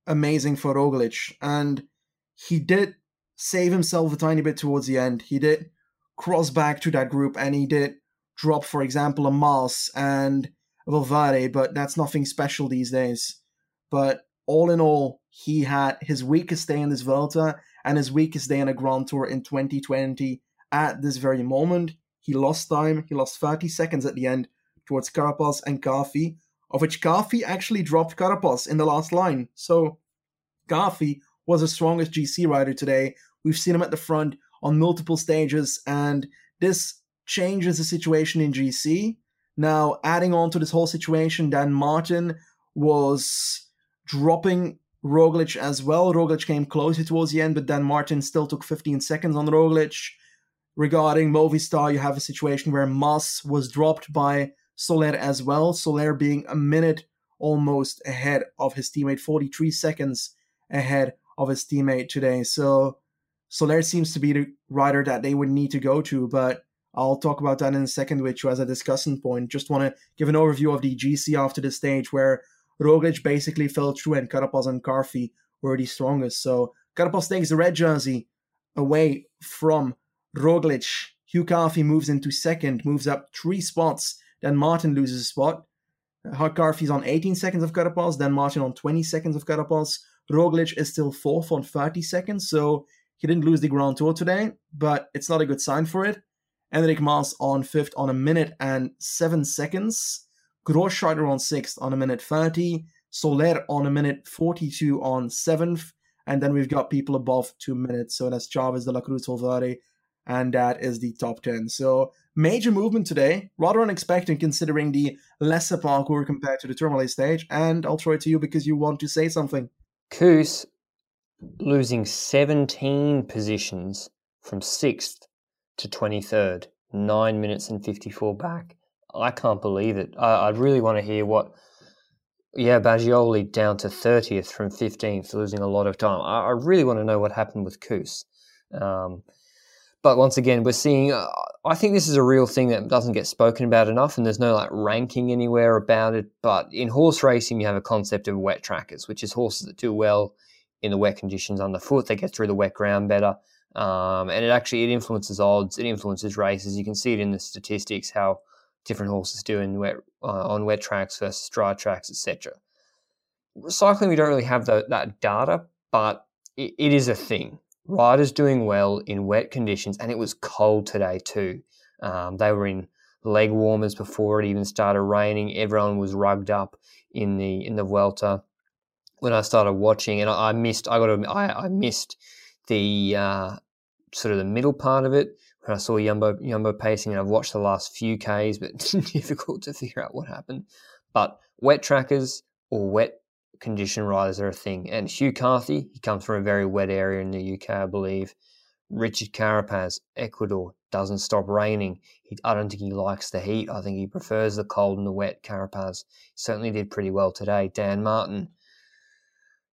amazing for Roglic. And he did save himself a tiny bit towards the end. He did cross back to that group and he did drop, for example, a Mas and Valverde, but that's nothing special these days. But all in all, he had his weakest day in this Vuelta and his weakest day in a Grand Tour in 2020 at this very moment. He lost time. He lost 30 seconds at the end towards Carapaz and Carthy, of which Carthy actually dropped Carapaz in the last line. So Carthy was the strongest GC rider today. We've seen him at the front on multiple stages, and this changes the situation in GC. Now, adding on to this whole situation, Dan Martin was dropping Roglic as well. Roglic came closer towards the end, but then Martin still took 15 seconds on Roglic. Regarding Movistar, you have a situation where Mas was dropped by Soler as well. Soler being a minute almost ahead of his teammate, 43 seconds ahead of his teammate today. So Soler seems to be the rider that they would need to go to, but I'll talk about that in a second which was a discussion point. Just want to give an overview of the GC after the stage where Roglic basically fell through and Carapaz and Carthy were the strongest. So Carapaz takes the red jersey away from Roglic. Hugh Carthy moves into second, moves up three spots. Then Martin loses a spot. Carthy's on 18 seconds of Carapaz, then Martin on 20 seconds of Carapaz. Roglic is still fourth on 30 seconds, so he didn't lose the Grand Tour today, but it's not a good sign for it. Enric Mas on fifth on a minute and seven seconds. Grossschartner on sixth on a minute 30. Soler on a minute 42 on seventh. And then we've got people above two minutes. So that's Chavez, De La Cruz, Valverde, and that is the top 10. So major movement today, rather unexpected considering the lesser parcours compared to the Tourmalet stage. And I'll throw it to you because you want to say something. Kuss losing 17 positions from 6th to 23rd, 9 minutes and 54 back. I can't believe it. I, I really want to hear what. Yeah, Bagioli down to 30th from 15th, losing a lot of time. I, I really want to know what happened with Kuss. Um, but once again, we're seeing. Uh, I think this is a real thing that doesn't get spoken about enough, and there's no like ranking anywhere about it. But in horse racing, you have a concept of wet trackers, which is horses that do well in the wet conditions underfoot. They get through the wet ground better, um, and it actually it influences odds. It influences races. You can see it in the statistics how different horses do in wet uh, on wet tracks versus dry tracks, etc. Cycling, we don't really have the, that data, but it, it is a thing. Riders doing well in wet conditions, and it was cold today too. Um, they were in leg warmers before it even started raining. Everyone was rugged up in the in the Vuelta when I started watching, and I, I missed. I got to. I, I missed the uh, sort of the middle part of it when I saw Yumbo Jumbo pacing, and I've watched the last few Ks, but difficult to figure out what happened. But wet trackers or wet condition riders are a thing. And Hugh Carthy, he comes from a very wet area in the UK, I believe. Richard Carapaz, Ecuador, doesn't stop raining. He, I don't think he likes the heat. I think he prefers the cold and the wet. Carapaz certainly did pretty well today. Dan Martin,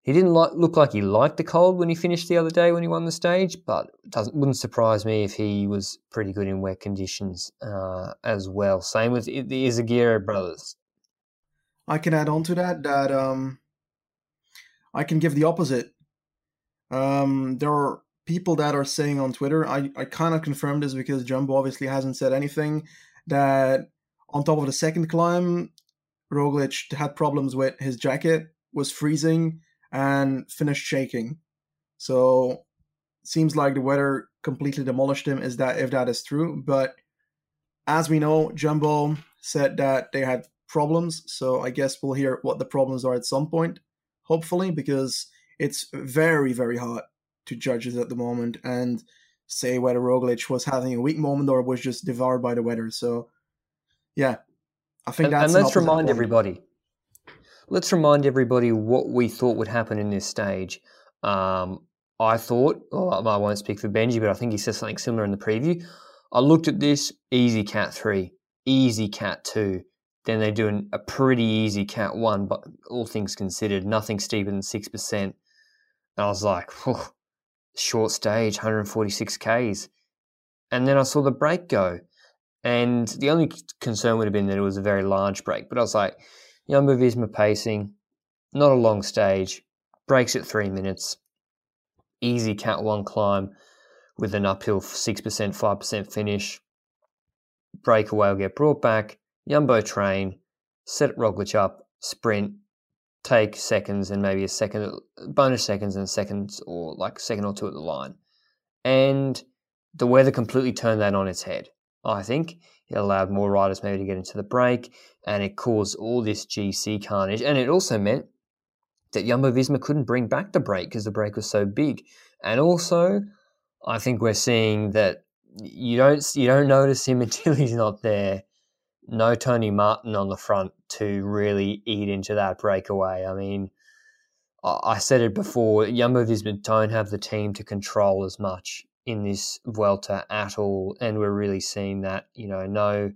he didn't like, look like he liked the cold when he finished the other day when he won the stage, but doesn't wouldn't surprise me if he was pretty good in wet conditions uh, as well. Same with the Izagirre brothers. I can add on to that that um, I can give the opposite. Um, there are people that are saying on Twitter, I, I cannot confirm this because Jumbo obviously hasn't said anything, that on top of the second climb, Roglic had problems with his jacket, was freezing, and finished shaking. So seems like the weather completely demolished him. Is that if that is true? But as we know, Jumbo said that they had problems. So I guess we'll hear what the problems are at some point, hopefully, because it's very very hard to judge it at the moment and say whether Roglic was having a weak moment or was just devoured by the weather. So yeah, I think and, that's and let's remind everybody let's remind everybody what we thought would happen in this stage. Um, I thought, oh, I won't speak for Benji, but I think he said something similar in the preview. I looked at this easy cat three, easy cat two. Then they do an, a pretty easy cat one, but all things considered, nothing steeper than 6%. And I was like, short stage, 146 Ks. And then I saw the break go. And the only concern would have been that it was a very large break. But I was like, Jumbo Visma pacing, not a long stage, breaks at three minutes, easy cat one climb with an uphill 6%, 5% finish. Breakaway will get brought back, Jumbo train, set Roglic up, sprint, take seconds and maybe a second, bonus seconds and seconds or like second or two at the line. And the weather completely turned that on its head. I think it allowed more riders maybe to get into the break, and it caused all this GC carnage. And it also meant that Jumbo Visma couldn't bring back the break because the break was so big. And also, I think we're seeing that you don't you don't notice him until he's not there. No Tony Martin on the front to really eat into that breakaway. I mean, I said it before. Jumbo Visma don't have the team to control as much in this Vuelta at all, and we're really seeing that. You know, no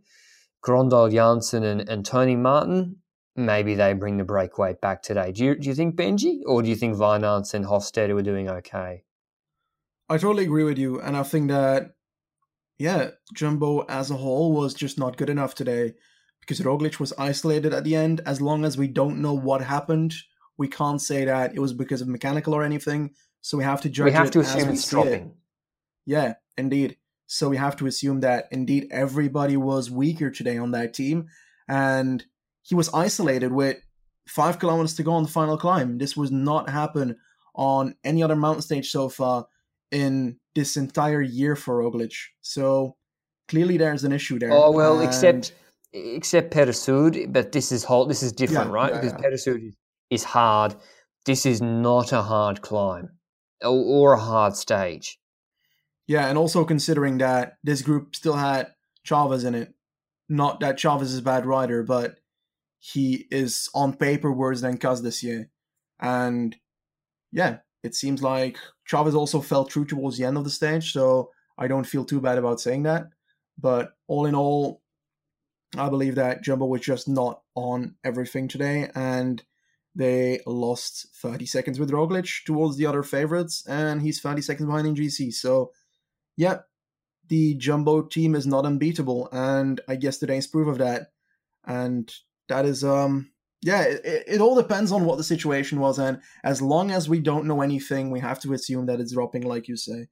Grøndahl Jansen and, and Tony Martin. Maybe they bring the breakaway back today. Do you do you think Benji, or do you think Wynants and Hofstede were doing okay? I totally agree with you, and I think that yeah, Jumbo as a whole was just not good enough today because Roglic was isolated at the end. As long as we don't know what happened, we can't say that it was because of mechanical or anything. So we have to judge. We have to assume it's see it. Dropping. Yeah, indeed. So we have to assume that indeed everybody was weaker today on that team, and he was isolated with five kilometers to go on the final climb. This was not happen on any other mountain stage so far in this entire year for Roglic. So clearly there's an issue there. Oh well, and- except except Peyresourde, but this is whole. This is different, Yeah, right? yeah, because yeah. Peyresourde is, is hard. This is not a hard climb or, or a hard stage. Yeah, and also considering that this group still had Chavez in it. Not that Chavez is a bad rider, but he is on paper worse than Kuss this year. And yeah, it seems like Chavez also fell through towards the end of the stage, so I don't feel too bad about saying that. But all in all, I believe that Jumbo was just not on everything today, and they lost 30 seconds with Roglic towards the other favorites, and he's 30 seconds behind in GC. So, yeah, the Jumbo team is not unbeatable, and I guess today's proof of that. And that is, um, yeah, it, it it all depends on what the situation was, and as long as we don't know anything, we have to assume that it's dropping, like you say.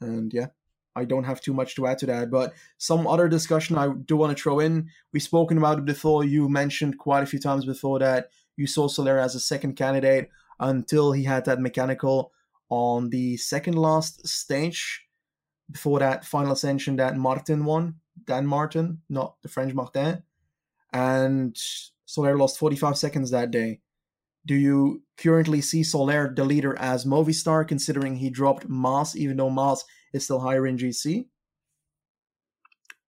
And yeah, I don't have too much to add to that. But some other discussion I do want to throw in. We've spoken about it before. You mentioned quite a few times before that you saw Soler as a second candidate until he had that mechanical on the second last stage before that final ascension that Martin won. Dan Martin, not the French Martin. And Soler lost 45 seconds that day. Do you currently see Soler the leader as Movistar, considering he dropped Mas, even though Mas is still higher in GC?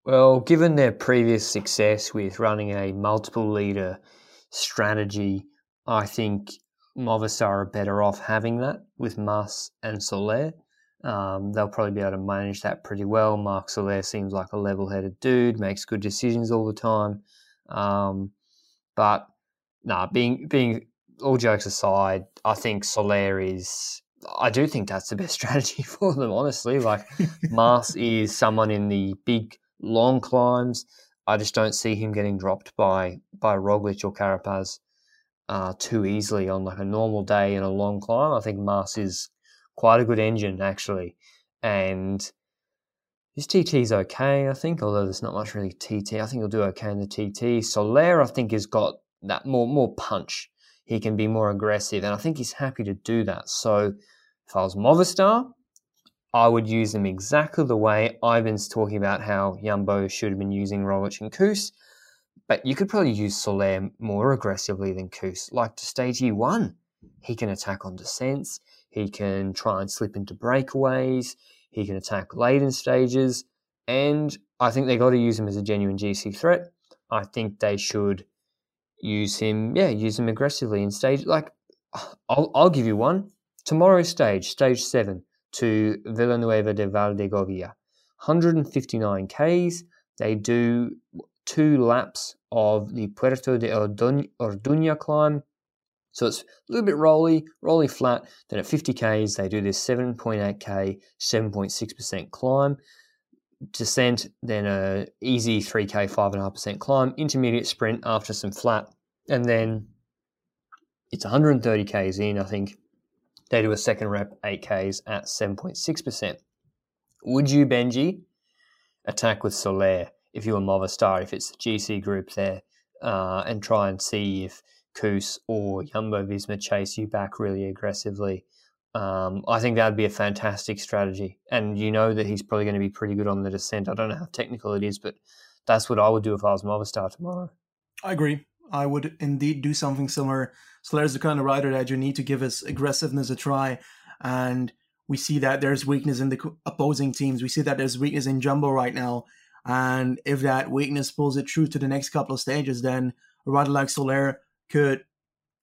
Well, given their previous success with running a multiple leader strategy, I think Movistar are better off having that with Mas and Soler. Um, they'll probably be able to manage that pretty well. Marc Soler seems like a level headed dude, makes good decisions all the time. Um, but nah, being being all jokes aside, I think Soler is. I do think that's the best strategy for them, honestly. Like Mas is someone in the big long climbs. I just don't see him getting dropped by by Roglic or Carapaz uh, too easily on like a normal day in a long climb. I think Mas is quite a good engine actually, and his TT's okay. I think, although there's not much really TT. I think he'll do okay in the TT. Soler, I think, has got that more more punch. He can be more aggressive, and I think he's happy to do that. So, if I was Movistar, I would use them exactly the way Ivan's talking about how Jumbo should have been using Roglic and Kuss. But you could probably use Soler more aggressively than Kuss. Like to stage he one, he can attack on descents. He can try and slip into breakaways. He can attack late in stages. And I think they got to use him as a genuine GC threat. I think they should use him, yeah, use him aggressively in stage. Like, I'll, I'll give you one. Tomorrow's stage, stage seven, to Villanueva de Valdegovia. 159 Ks. They do two laps of the Puerto de Orduña climb. So it's a little bit rolly, rolly flat. Then at 50 Ks, they do this 7.8K, 7.6% climb. Descent, then a easy 3K, 5.5% climb. Intermediate sprint after some flat. And then it's 130 Ks in, I think. They do a second rep, 8 Ks at 7.6%. Would you, Benji, attack with Soler if you were Movistar, if it's the GC group there, uh, and try and see if Kuss or Jumbo Visma chase you back really aggressively? Um, I think that would be a fantastic strategy. And you know that he's probably going to be pretty good on the descent. I don't know how technical it is, but that's what I would do if I was Movistar tomorrow. I agree. I would indeed do something similar. Soler's the kind of rider that you need to give his aggressiveness a try, and we see that there's weakness in the opposing teams. We see that there's weakness in Jumbo right now, and if that weakness pulls it through to the next couple of stages, then a rider like Soler could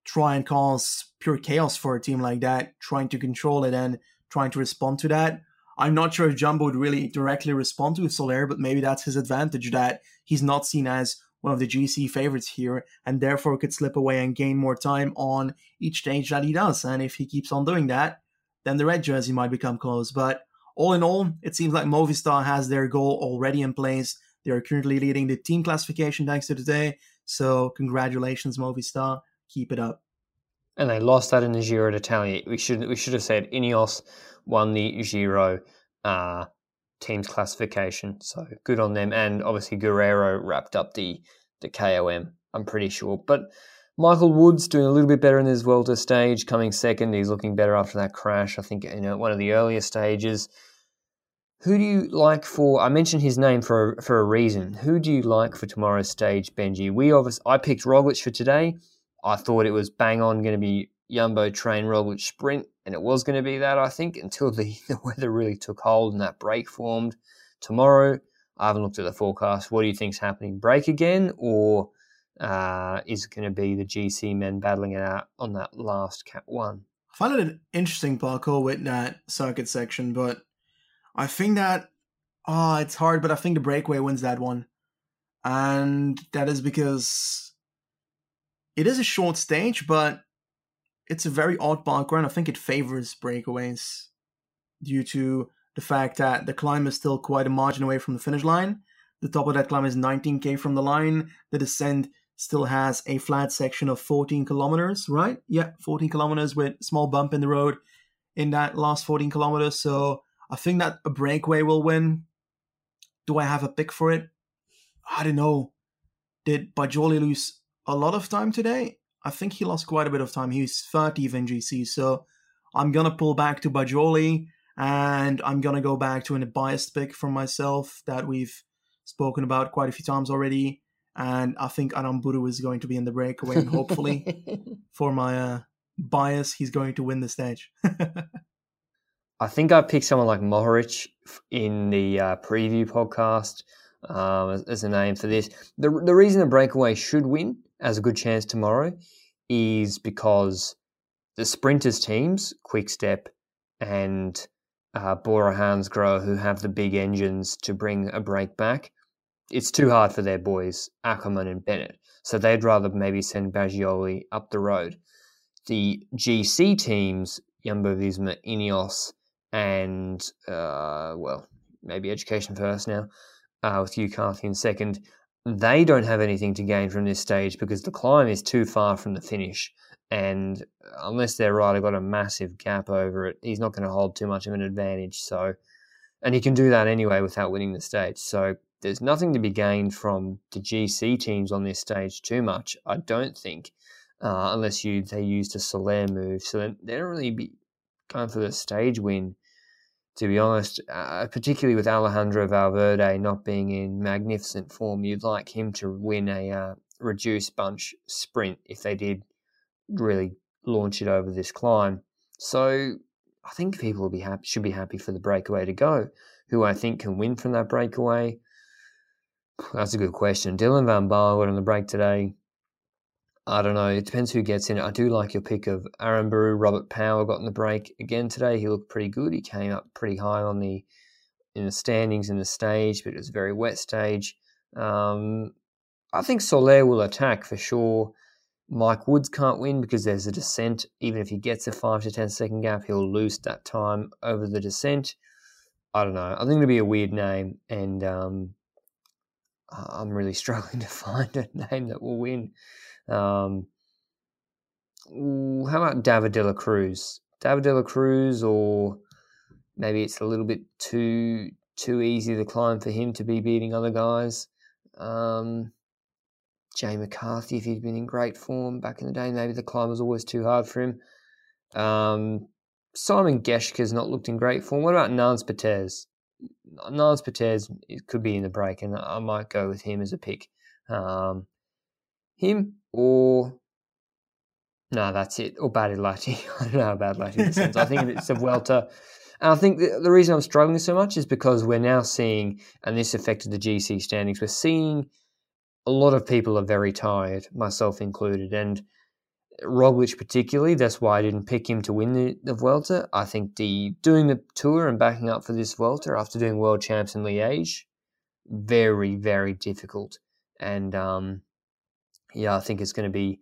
try and cause pure chaos for a team like that, trying to control it and trying to respond to that. I'm not sure if Jumbo would really directly respond to Soler, but maybe that's his advantage that he's not seen as one of the GC favorites here, and therefore could slip away and gain more time on each stage that he does. And if he keeps on doing that, then the red jersey might become close. But all in all, it seems like Movistar has their goal already in place. They are currently leading the team classification thanks to today. So congratulations, Movistar. Keep it up. And they lost that in the Giro d'Italia. We should we should have said Ineos won the Giro uh, teams classification. So good on them. And obviously Guerreiro wrapped up the the KOM. I'm pretty sure. But Michael Woods doing a little bit better in this Vuelta stage, coming second. He's looking better after that crash. I think you know one of the earlier stages. Who do you like for? I mentioned his name for for a reason. Who do you like for tomorrow's stage, Benji? We obviously I picked Roglic for today. I thought it was bang on going to be Jumbo train Roglic sprint, and it was going to be that, I think, until the, the weather really took hold and that break formed. Tomorrow, I haven't looked at the forecast. What do you think's happening? Break again, or uh, is it going to be the GC men battling it out on that last cat one? I find it an interesting parcours with that circuit section, but I think that oh, it's hard, but I think the breakaway wins that one, and that is because it is a short stage, but it's a very odd and I think it favors breakaways due to the fact that the climb is still quite a margin away from the finish line. The top of that climb is 19k from the line. The descent still has a flat section of 14 kilometers, right? Yeah, 14 kilometers with small bump in the road in that last 14 kilometers. So I think that a breakaway will win. Do I have a pick for it? I don't know. Did Bagioli lose a lot of time today. I think he lost quite a bit of time. He's 30th in GC, so I'm gonna pull back to Bagioli, and I'm gonna go back to a biased pick from myself that we've spoken about quite a few times already. And I think Aranburu is going to be in the breakaway, and hopefully, for my uh, bias, he's going to win the stage. I think I picked someone like Mohoric in the uh, preview podcast um, as, a name for this. The, the reason the breakaway should win as a good chance tomorrow is because the sprinters teams, Quickstep and uh, Bora Hansgrohe, who have the big engines to bring a break back, it's too hard for their boys, Ackermann and Bennett. So they'd rather maybe send Bagioli up the road. The GC teams, Jumbo Visma, Ineos, and, uh, well, maybe Education First now, uh, with Hugh Carthy in second, they don't have anything to gain from this stage because the climb is too far from the finish. And unless their rider got a massive gap over it, he's not going to hold too much of an advantage. So, and he can do that anyway without winning the stage. So there's nothing to be gained from the GC teams on this stage too much, I don't think, uh, unless you they used a Soler move. So they don't really be going for the stage win to be honest, uh, particularly with Alejandro Valverde not being in magnificent form, you'd like him to win a uh, reduced bunch sprint if they did really launch it over this climb. So I think people will be happy, should be happy for the breakaway to go. Who I think can win from that breakaway? That's a good question. Dylan Van went on the break today. I don't know. It depends who gets in. I do like your pick of Aaron Aranburu. Robert Power got in the break again today. He looked pretty good. He came up pretty high on the in the standings in the stage, but it was a very wet stage. Um, I think Soler will attack for sure. Mike Woods can't win because there's a descent. Even if he gets a five to ten second gap, he'll lose that time over the descent. I don't know. I think it'll be a weird name, and um, I'm really struggling to find a name that will win. Um, how about David la Cruz? David la Cruz, or maybe it's a little bit too too easy to climb for him to be beating other guys. Um, Jay McCarthy, if he'd been in great form back in the day, maybe the climb was always too hard for him. Um, Simon Geschke's not looked in great form. What about Nans Peters? Nans Peters could be in the break, and I might go with him as a pick. Um, him or no, that's it. Or Bad Barilatti. I don't know how Barilatti descends. I think it's a welter. And I think the, the reason I'm struggling so much is because we're now seeing, and this affected the GC standings, we're seeing a lot of people are very tired, myself included. And Roglic particularly, that's why I didn't pick him to win the, the Vuelta. I think the doing the tour and backing up for this Vuelta after doing world champs in Liège, very, very difficult. And um, yeah, I think it's going to be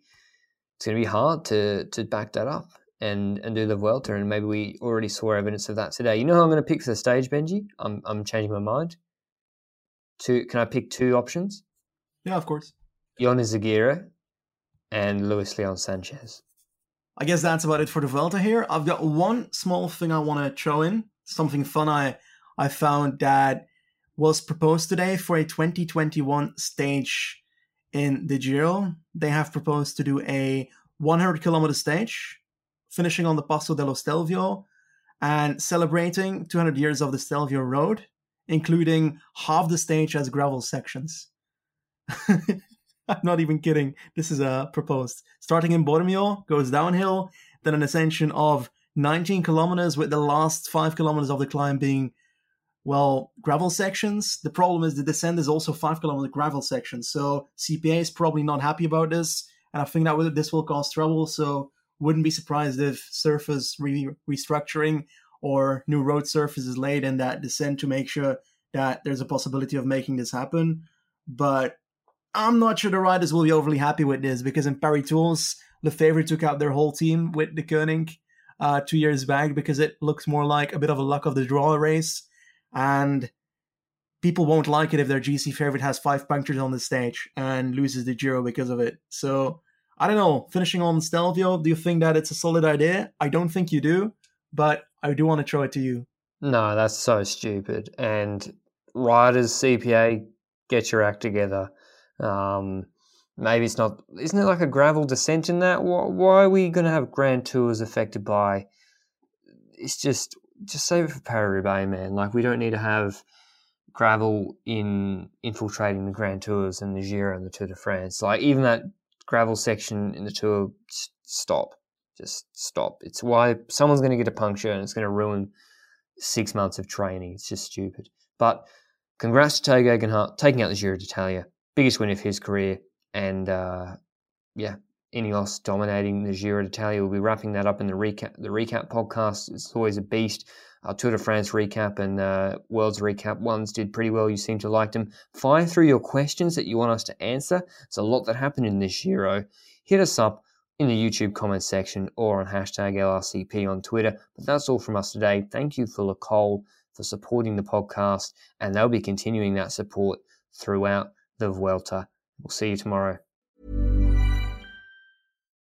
it's going to be hard to to back that up and and do the Vuelta. And maybe we already saw evidence of that today. You know who I'm going to pick for the stage, Benji? I'm I'm changing my mind. Two, can I pick two options? Yeah, of course. Ion Izagirre and Luis Leon Sanchez. I guess that's about it for the Vuelta here. I've got one small thing I want to throw in. Something fun I I found that was proposed today for a 2021 stage in the Giro. They have proposed to do a 100 kilometer stage, finishing on the Passo dello Stelvio and celebrating 200 years of the Stelvio Road, including half the stage as gravel sections. I'm not even kidding. This is uh, proposed. Starting in Bormio, goes downhill, then an ascension of 19 kilometers, with the last five kilometers of the climb being well, gravel sections. The problem is the descent is also five kilometer gravel section. So CPA is probably not happy about this. And I think that this will cause trouble. So wouldn't be surprised if surface re- restructuring or new road surface is laid in that descent to make sure that there's a possibility of making this happen. But I'm not sure the riders will be overly happy with this because in Paris Tours, Lefevere took out their whole team with the Koenig uh, two years back because it looks more like a bit of a luck of the draw race and people won't like it if their GC favorite has five punctures on the stage and loses the Giro because of it. So I don't know. Finishing on Stelvio, do you think that it's a solid idea? I don't think you do, but I do want to throw it to you. No, that's so stupid. And riders, CPA, get your act together. Um, maybe it's not. Isn't it like a gravel descent in that? Why, why are we going to have Grand Tours affected by? It's just just save it for Paris-Roubaix, man. Like we don't need to have gravel in infiltrating the Grand Tours and the Giro and the Tour de France. Like even that gravel section in the Tour, stop, just stop. It's why someone's going to get a puncture and it's going to ruin six months of training. It's just stupid. But congrats to Tadej Geoghegan Hart taking out the Giro d'Italia, biggest win of his career, and uh, yeah, Ineos dominating the Giro d'Italia. We'll be wrapping that up in the recap. The recap podcast It's always a beast. Our Tour de France recap and uh, Worlds recap ones did pretty well. You seem to like them. Fire through your questions that you want us to answer. It's a lot that happened in this Giro. Hit us up in the YouTube comment section or on hashtag LRCP on Twitter. But that's all from us today. Thank you for Cole for supporting the podcast, and they'll be continuing that support throughout the Vuelta. We'll see you tomorrow.